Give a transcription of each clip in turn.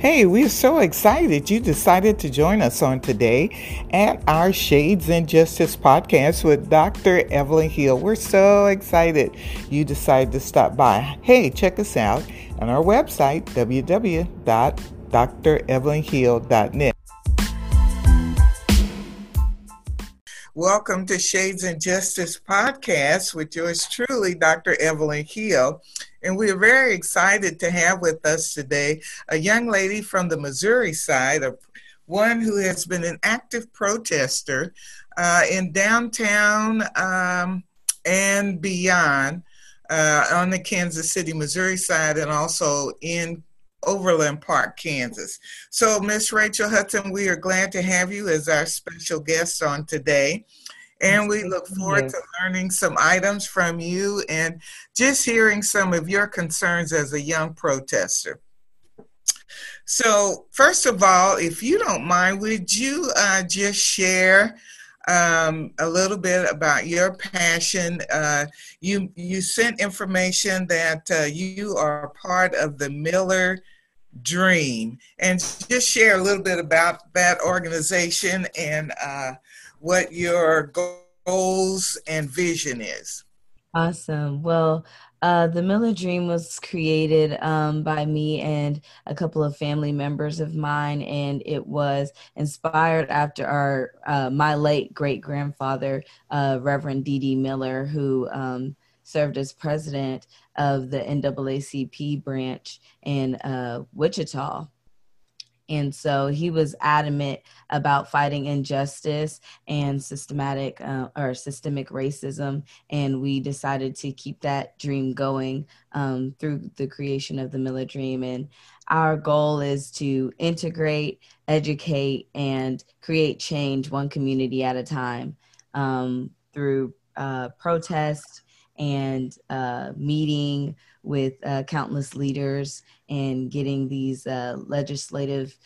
Hey, we're so excited you decided to join us on today at our Shades InJustice podcast with Dr. Evelyn Hill. We're so excited you decided to stop by. Hey, check us out on our website, www.drevelynhill.net. Welcome to Shades InJustice podcast with yours truly, Dr. Evelyn Hill. And we are very excited to have with us today a young lady from the Missouri side, of one who has been an active protester uh, in downtown um, and beyond uh, on the Kansas City, Missouri side, and also in Overland Park, Kansas. So, Miss Rachel Hudson, we are glad to have you as our special guest on today. And we look forward to learning some items from you and just hearing some of your concerns as a young protester. So, first of all, if you don't mind, would you uh, just share um, a little bit about your passion? Uh, you you sent information that uh, you are part of the Miller Dream, and just share a little bit about that organization and uh, what your goals and vision is. Awesome. Well, uh, the Miller Dream was created um, by me and a couple of family members of mine, and it was inspired after our uh, my late great grandfather, uh, Reverend D.D. Miller, who um, served as president of the NAACP branch in uh, Wichita. And so he was adamant about fighting injustice and systematic uh, or systemic racism. And we decided to keep that dream going um, through the creation of the Miller Dream. And our goal is to integrate, educate, and create change one community at a time um, through uh, protest and uh, meeting with uh, countless leaders and getting these uh, legislative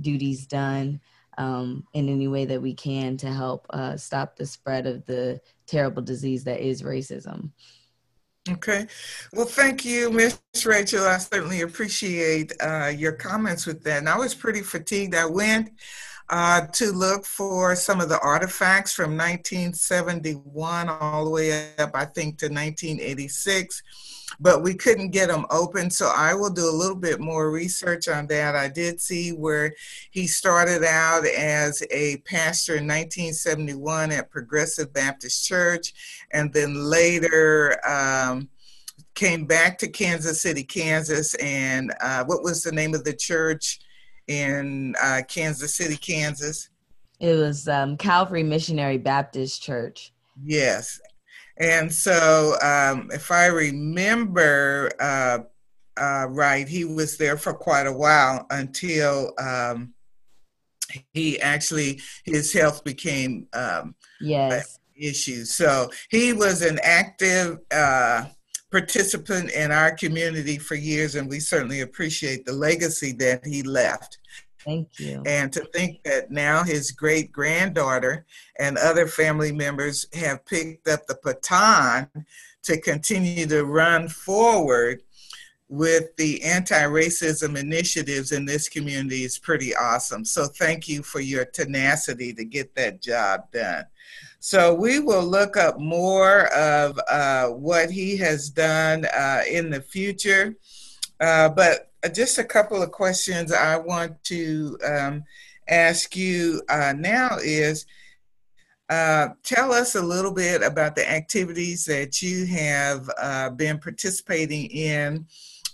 duties done um, in any way that we can to help uh, stop the spread of the terrible disease that is racism. Okay. Well, thank you, Miss Rachel. I certainly appreciate uh, your comments with that. And I was pretty fatigued. I went uh, to look for some of the artifacts from 1971 all the way up, I think, to 1986, but we couldn't get them open. So I will do a little bit more research on that. I did see where he started out as a pastor in 1971 at Progressive Baptist Church, and then later, um, came back to Kansas City, Kansas, and uh, what was the name of the church? In uh, Kansas City, Kansas? It was um, Calvary Missionary Baptist Church. Yes. And so, um, if I remember uh, uh, right, he was there for quite a while until um, he actually, his health became um, yes. issues. So, he was an active uh, participant in our community for years, and we certainly appreciate the legacy that he left. Thank you. And to think that now his great granddaughter and other family members have picked up the baton to continue to run forward with the anti racism initiatives in this community is pretty awesome. So, thank you for your tenacity to get that job done. So we will look up more of uh, what he has done uh, in the future. Uh, but just a couple of questions I want to um, ask you uh, now is uh, tell us a little bit about the activities that you have uh, been participating in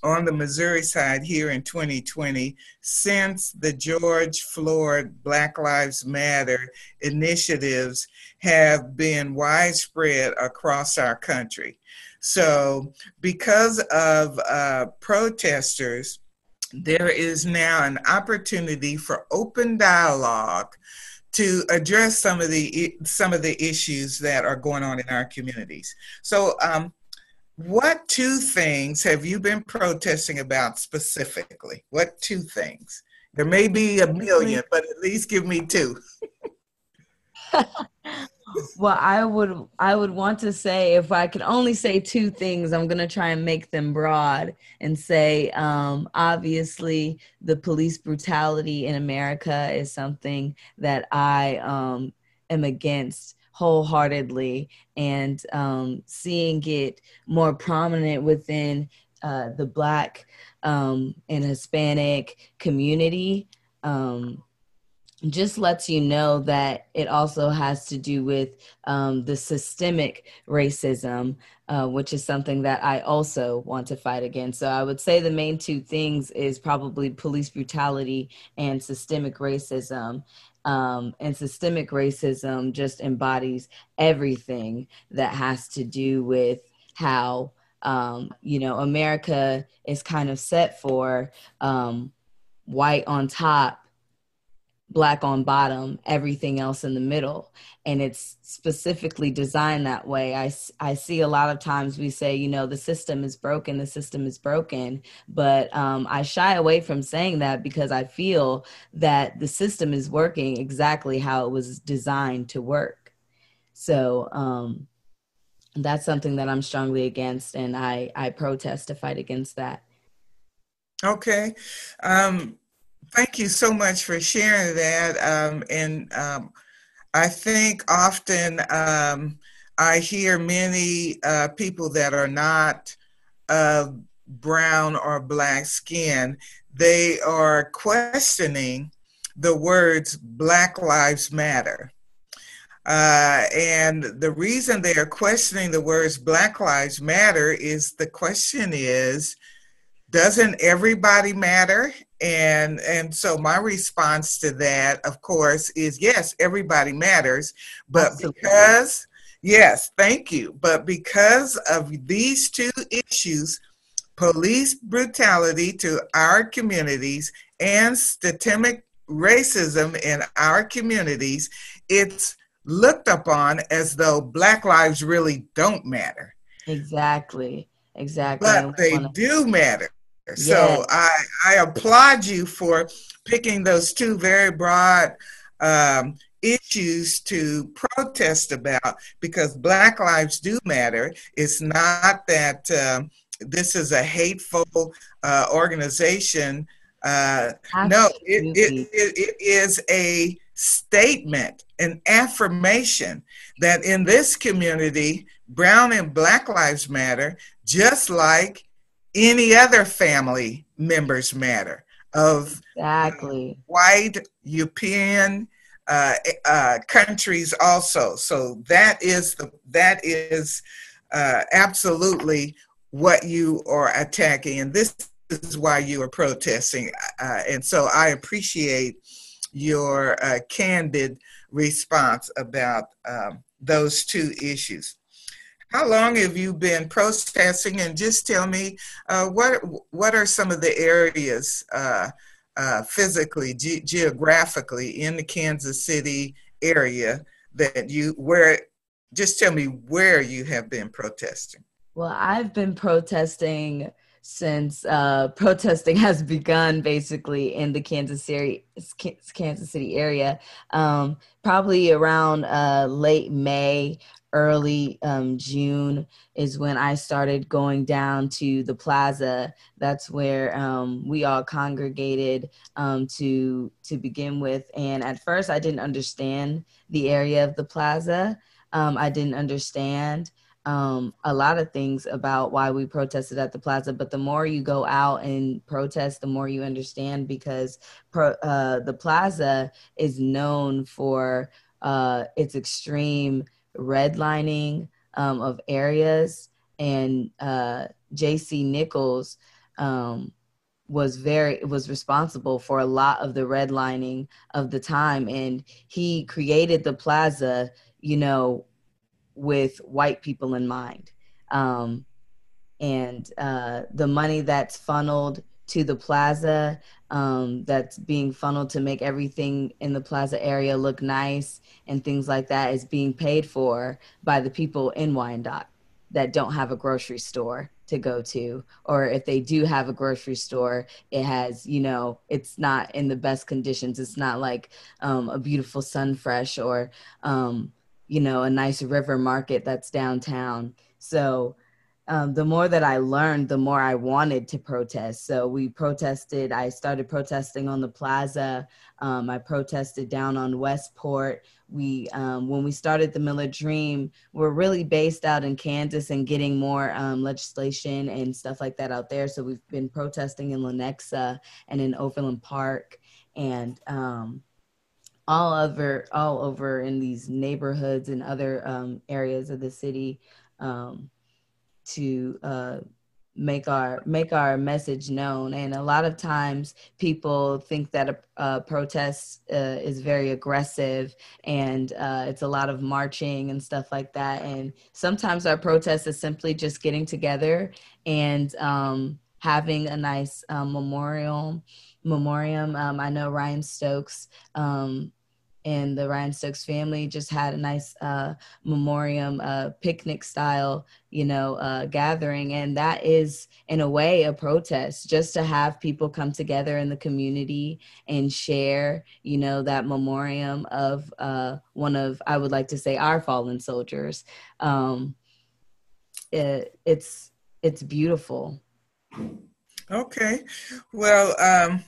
on the Missouri side here in 2020 since the George Floyd Black Lives Matter initiatives have been widespread across our country. So, because of uh, protesters, there is now an opportunity for open dialogue to address some of the some of the issues that are going on in our communities. So, um, what two things have you been protesting about specifically? What two things? There may be a million, but at least give me two. well, I would I would want to say if I could only say two things, I'm gonna try and make them broad and say um, obviously the police brutality in America is something that I um, am against wholeheartedly and um, seeing it more prominent within uh, the black um, and Hispanic community um, just lets you know that it also has to do with um, the systemic racism, uh, which is something that I also want to fight against. So I would say the main two things is probably police brutality and systemic racism. Um, and systemic racism just embodies everything that has to do with how um, you know America is kind of set for um, white on top black on bottom everything else in the middle. And it's specifically designed that way. I, I see a lot of times we say you know the system is broken the system is broken. But um, i shy away from saying that because i feel that the system is working exactly how it was designed to work. So um, that's something that i'm strongly against and i i protest to fight against that. Okay. Um, Thank you so much for sharing that. Um, and um, I think often um, I hear many uh, people that are not brown or black skin, they are questioning the words Black Lives Matter. Uh, and the reason they are questioning the words Black Lives Matter is the question is, doesn't everybody matter? And and so my response to that of course is yes everybody matters but Absolutely. because yes thank you but because of these two issues police brutality to our communities and systemic racism in our communities it's looked upon as though black lives really don't matter. Exactly. Exactly. But they do matter so I, I applaud you for picking those two very broad um, issues to protest about because Black Lives do matter. It's not that um, this is a hateful uh, organization. Uh, no, it, it, it, it is a statement, an affirmation that in this community, Brown and Black Lives Matter, just like any other family members matter of exactly white European uh, uh, countries also. So that is the that is uh, absolutely what you are attacking, and this is why you are protesting. Uh, and so I appreciate your uh, candid response about um, those two issues. How long have you been protesting? And just tell me uh, what what are some of the areas uh, uh, physically, ge- geographically in the Kansas City area that you where? Just tell me where you have been protesting. Well, I've been protesting since uh, protesting has begun basically in the Kansas City Kansas City area. Um, probably around uh, late May, early um, June is when I started going down to the plaza. That's where um, we all congregated um, to to begin with. And at first, I didn't understand the area of the plaza. Um, I didn't understand um, a lot of things about why we protested at the plaza. But the more you go out and protest, the more you understand because pro, uh, the plaza is known for uh, its extreme redlining um, of areas, and uh, J.C. Nichols um, was very was responsible for a lot of the redlining of the time, and he created the plaza, you know, with white people in mind. Um, and uh, the money that's funneled to the plaza um, that's being funneled to make everything in the plaza area look nice and things like that is being paid for by the people in Wyandotte that don't have a grocery store to go to or if they do have a grocery store it has you know it's not in the best conditions it's not like um, a beautiful sun fresh or um, you know, a nice river market that's downtown. So um, the more that I learned, the more I wanted to protest. So we protested. I started protesting on the plaza. Um, I protested down on Westport. We, um, when we started the Miller Dream, we're really based out in Kansas and getting more um, legislation and stuff like that out there. So we've been protesting in Lenexa and in Overland Park and um, all over all over in these neighborhoods and other um, areas of the city um, to uh, make our make our message known. And a lot of times people think that a, a protest uh, is very aggressive and uh, it's a lot of marching and stuff like that. And sometimes our protest is simply just getting together and um, having a nice um, memorial memoriam. Um, i know ryan stokes um, and the Ryan Stokes family just had a nice uh, memoriam, uh, picnic style, you know, uh, gathering. And that is, in a way, a protest just to have people come together in the community and share, you know, that memoriam of uh, one of, I would like to say, our fallen soldiers. Um, it, it's, it's beautiful. Okay. Well, um,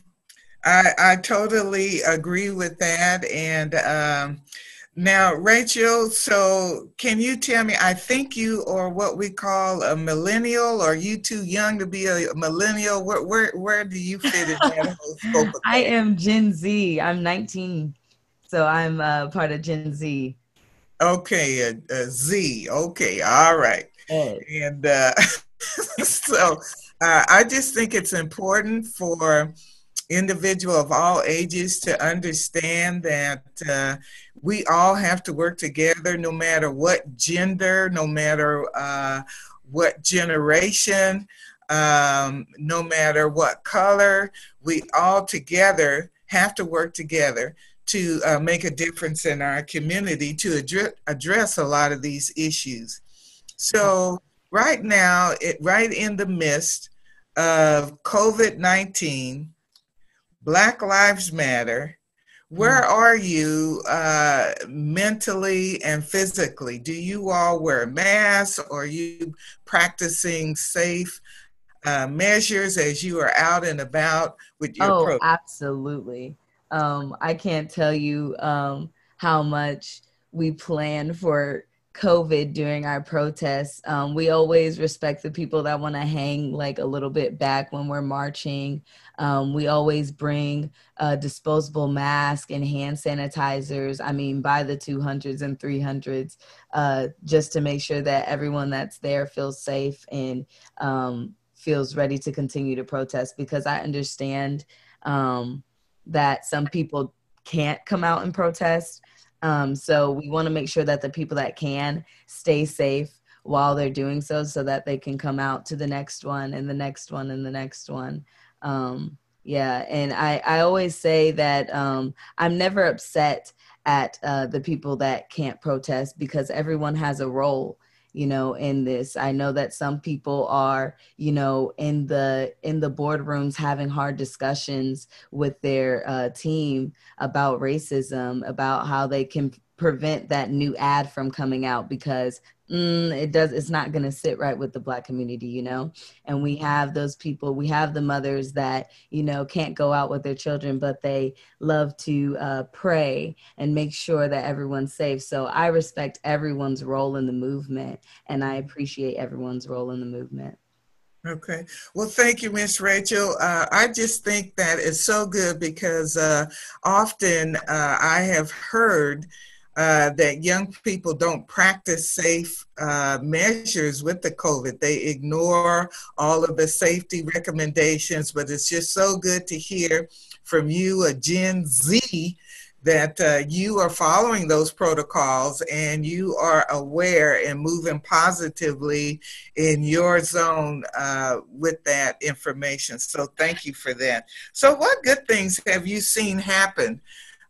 I, I totally agree with that. And um, now, Rachel, so can you tell me? I think you are what we call a millennial. Are you too young to be a millennial? Where where, where do you fit in that whole scope? I am Gen Z. I'm 19, so I'm uh, part of Gen Z. Okay, a, a Z. Okay, all right. And uh, so uh, I just think it's important for individual of all ages to understand that uh, we all have to work together no matter what gender, no matter uh, what generation, um, no matter what color, we all together have to work together to uh, make a difference in our community to address, address a lot of these issues. So right now, it right in the midst of COVID-19, Black Lives Matter. Where mm. are you uh, mentally and physically? Do you all wear masks? Or are you practicing safe uh, measures as you are out and about with your oh, program? absolutely. Um, I can't tell you um, how much we plan for COVID during our protests. Um, we always respect the people that want to hang like a little bit back when we're marching. Um, we always bring a disposable mask and hand sanitizers. I mean, by the 200s and 300s, uh, just to make sure that everyone that's there feels safe and um, feels ready to continue to protest. Because I understand um, that some people can't come out and protest. Um, so we want to make sure that the people that can stay safe while they're doing so so that they can come out to the next one and the next one and the next one. Um, yeah and i i always say that um, i'm never upset at uh, the people that can't protest because everyone has a role you know in this. I know that some people are you know in the in the boardrooms having hard discussions with their uh, team about racism about how they can prevent that new ad from coming out because mm, it does it's not going to sit right with the black community you know and we have those people we have the mothers that you know can't go out with their children but they love to uh, pray and make sure that everyone's safe so i respect everyone's role in the movement and i appreciate everyone's role in the movement Okay. Well, thank you, Miss Rachel. Uh, I just think that it's so good because uh, often uh, I have heard uh, that young people don't practice safe uh, measures with the COVID. They ignore all of the safety recommendations, but it's just so good to hear from you, a Gen Z, that uh, you are following those protocols and you are aware and moving positively in your zone uh, with that information. So thank you for that. So, what good things have you seen happen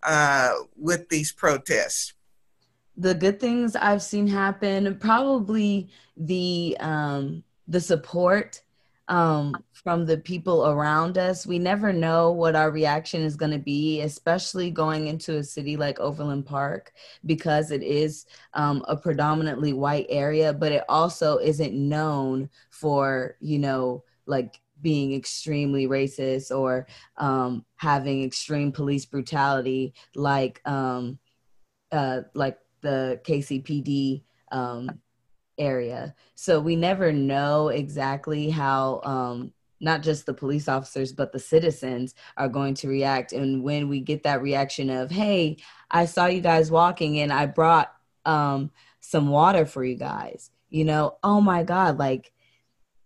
uh, with these protests? the good things I've seen happen, probably the um, the support um, from the people around us. We never know what our reaction is going to be, especially going into a city like Overland Park, because it is um, a predominantly white area, but it also isn't known for, you know, like being extremely racist or um, having extreme police brutality like um, uh, like the KCPD um, area. So we never know exactly how um, not just the police officers, but the citizens are going to react. And when we get that reaction of, hey, I saw you guys walking and I brought um, some water for you guys, you know, oh my God, like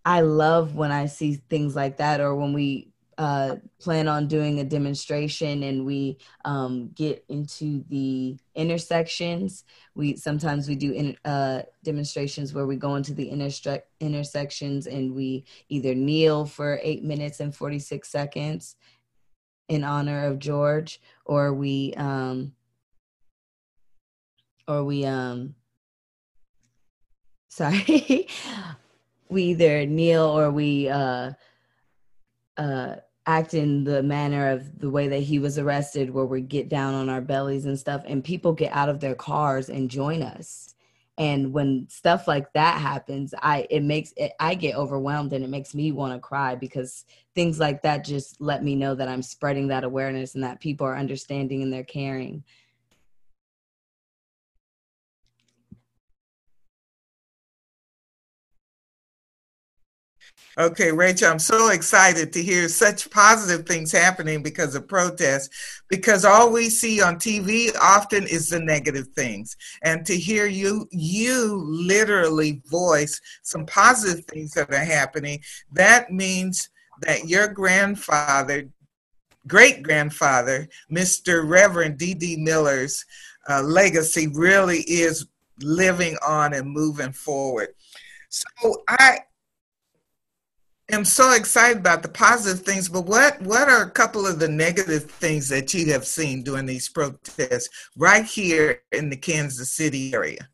I love when I see things like that or when we uh, plan on doing a demonstration and we um, get into the intersections. We sometimes we do in, uh, demonstrations where we go into the intersections and we either kneel for eight minutes and 46 seconds in honor of George, or we um, or we um, sorry, we either kneel or we uh, uh, act in the manner of the way that he was arrested, where we get down on our bellies and stuff, and people get out of their cars and join us. And when stuff like that happens, I it makes it, I get overwhelmed and it makes me want to cry because things like that just let me know that I'm spreading that awareness and that people are understanding and they're caring. Okay, Rachel, I'm so excited to hear such positive things happening because of protests, because all we see on TV often is the negative things. And to hear you, you literally voice some positive things that are happening, that means that your grandfather, great grandfather, Mr. Reverend D.D. Miller's uh, legacy really is living on and moving forward. So I, am so excited about the positive things, but what what are a couple of the negative things that you have seen during these protests right here in the Kansas City area?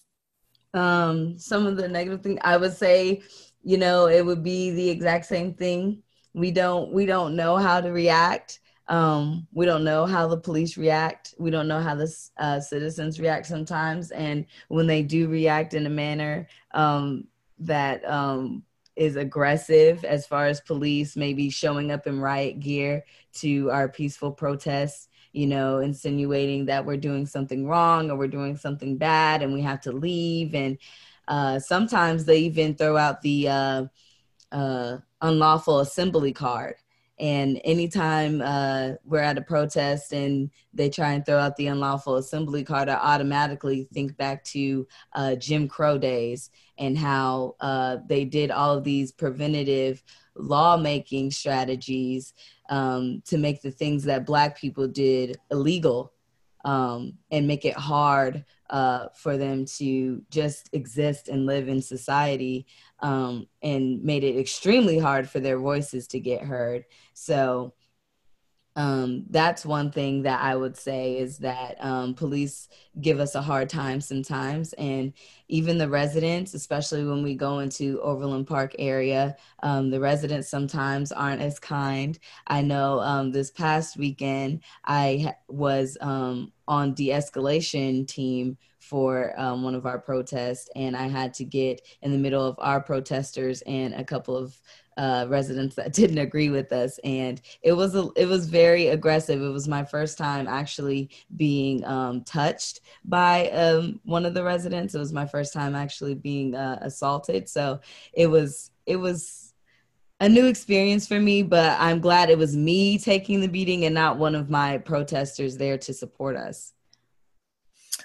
Um, some of the negative things I would say, you know, it would be the exact same thing. We don't we don't know how to react. Um, we don't know how the police react. We don't know how the uh, citizens react sometimes, and when they do react in a manner um, that um, is aggressive as far as police maybe showing up in riot gear to our peaceful protests you know insinuating that we're doing something wrong or we're doing something bad and we have to leave. And uh, sometimes they even throw out the uh, uh, unlawful assembly card and anytime uh, we're at a protest and they try and throw out the unlawful assembly card, I automatically think back to uh, Jim Crow days and how uh, they did all of these preventative lawmaking strategies um, to make the things that Black people did illegal um, and make it hard uh, for them to just exist and live in society um, and made it extremely hard for their voices to get heard. So um, that's one thing that I would say is that um, police give us a hard time sometimes, and even the residents, especially when we go into Overland Park area, um, the residents sometimes aren't as kind. I know um, this past weekend I was um, on de-escalation team for um, one of our protests, and I had to get in the middle of our protesters and a couple of uh, residents that didn't agree with us, and it was a, it was very aggressive. It was my first time actually being um, touched by um, one of the residents. It was my first time actually being uh, assaulted, so it was it was a new experience for me. But I'm glad it was me taking the beating and not one of my protesters there to support us.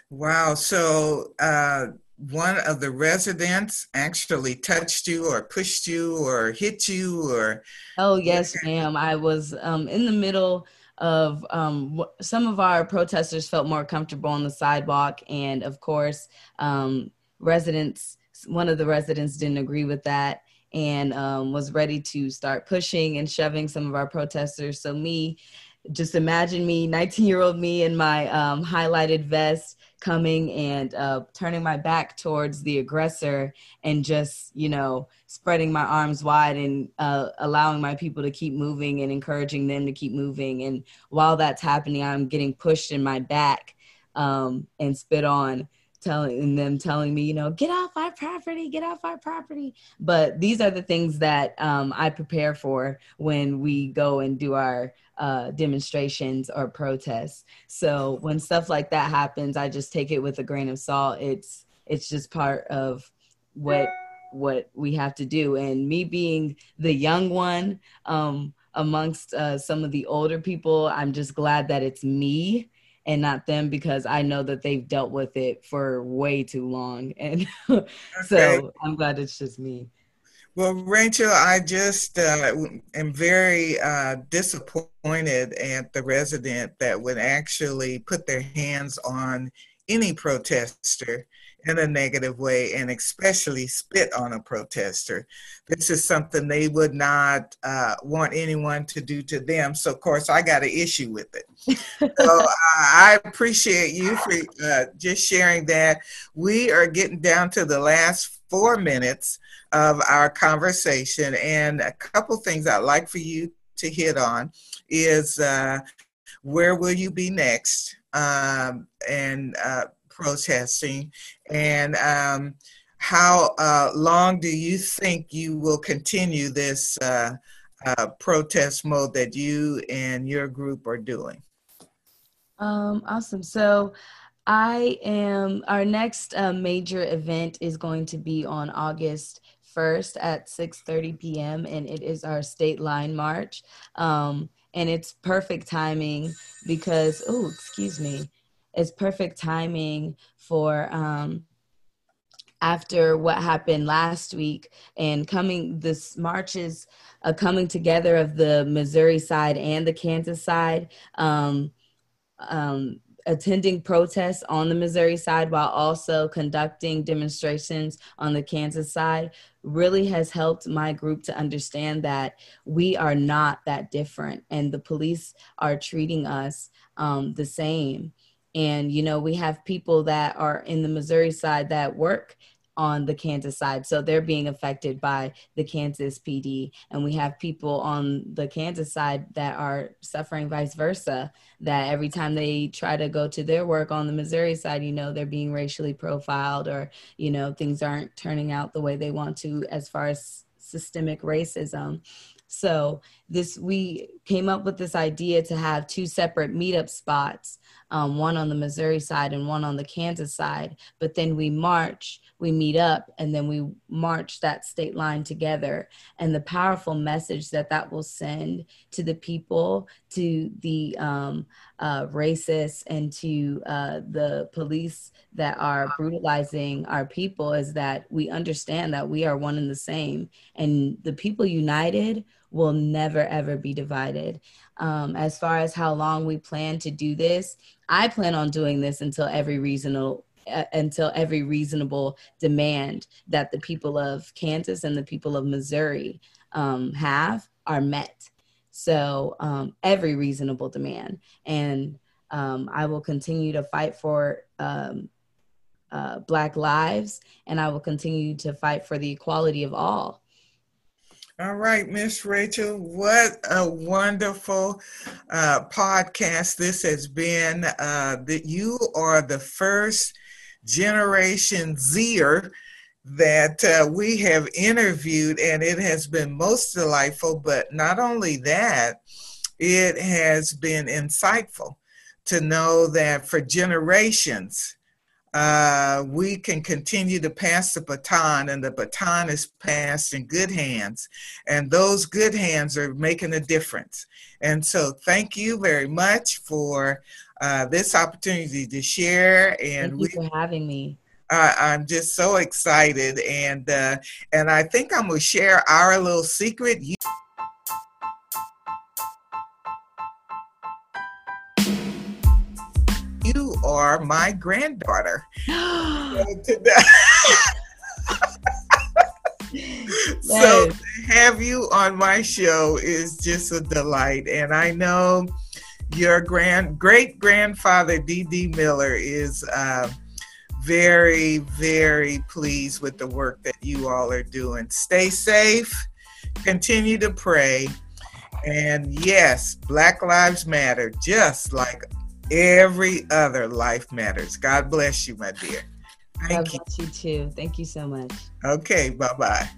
Wow. So uh, one of the residents actually touched you or pushed you or hit you or. Oh, yes, ma'am. I was um, in the middle of um, some of our protesters felt more comfortable on the sidewalk. And of course, um, residents, one of the residents didn't agree with that and um, was ready to start pushing and shoving some of our protesters. So, me, just imagine me, 19 year old me in my um, highlighted vest, coming and uh, turning my back towards the aggressor and just you know spreading my arms wide and uh, allowing my people to keep moving and encouraging them to keep moving. And while that's happening i'm getting pushed in my back um, and spit on telling them telling me you know get off our property get off our property. But these are the things that um, i prepare for when we go and do our uh, demonstrations or protests. So when stuff like that happens i just take it with a grain of salt. It's it's just part of what what we have to do. And me being the young one um, amongst uh, some of the older people i'm just glad that it's me and not them because I know that they've dealt with it for way too long. And okay. so I'm glad it's just me. Well, Rachel, I just uh, am very uh, disappointed at the resident that would actually put their hands on any protester in a negative way and especially spit on a protester. This is something they would not uh, want anyone to do to them. So, of course, I got an issue with it. so, uh, I appreciate you for uh, just sharing that. We are getting down to the last four minutes of our conversation, and a couple things I'd like for you to hit on is uh, where will you be next? Um, and uh, protesting, and um, how uh, long do you think you will continue this uh, uh, protest mode that you and your group are doing? Um, awesome. So, I am. Our next uh, major event is going to be on August 1st at 6:30 p.m. and it is our state line march. Um, and it's perfect timing because oh, excuse me it's perfect timing for um, after what happened last week and coming this march is a coming together of the missouri side and the kansas side um, um, attending protests on the missouri side while also conducting demonstrations on the kansas side really has helped my group to understand that we are not that different and the police are treating us um, the same and, you know, we have people that are in the Missouri side that work on the Kansas side. So they're being affected by the Kansas PD. And we have people on the Kansas side that are suffering vice versa, that every time they try to go to their work on the Missouri side, you know, they're being racially profiled or, you know, things aren't turning out the way they want to as far as systemic racism. So this we came up with this idea to have two separate meetup spots, um, one on the Missouri side and one on the Kansas side. But then we march, we meet up, and then we march that state line together. And the powerful message that that will send to the people, to the um, uh, racists, and to uh, the police that are brutalizing our people is that we understand that we are one and the same, and the people united will never ever be divided. Um, as far as how long we plan to do this, I plan on doing this until every reasonable uh, until every reasonable demand that the people of Kansas and the people of Missouri um, have are met. So um, every reasonable demand, and um, I will continue to fight for um, uh, Black lives, and I will continue to fight for the equality of all. All right, Miss Rachel, what a wonderful uh, podcast this has been. Uh, that you are the first generation Zer that uh, we have interviewed, and it has been most delightful. But not only that, it has been insightful to know that for generations, uh, we can continue to pass the baton, and the baton is passed in good hands, and those good hands are making a difference. And so, thank you very much for uh, this opportunity to share. And thank you we, for having me. Uh, I'm just so excited, and uh, and I think I'm gonna share our little secret. My granddaughter. so to have you on my show is just a delight. And I know your grand great grandfather D.D. Miller is uh, very, very pleased with the work that you all are doing. Stay safe, continue to pray. And yes, Black Lives Matter, just like every other life matters. God bless you, my dear. Thank God you. you too. Thank you so much. Okay, bye bye.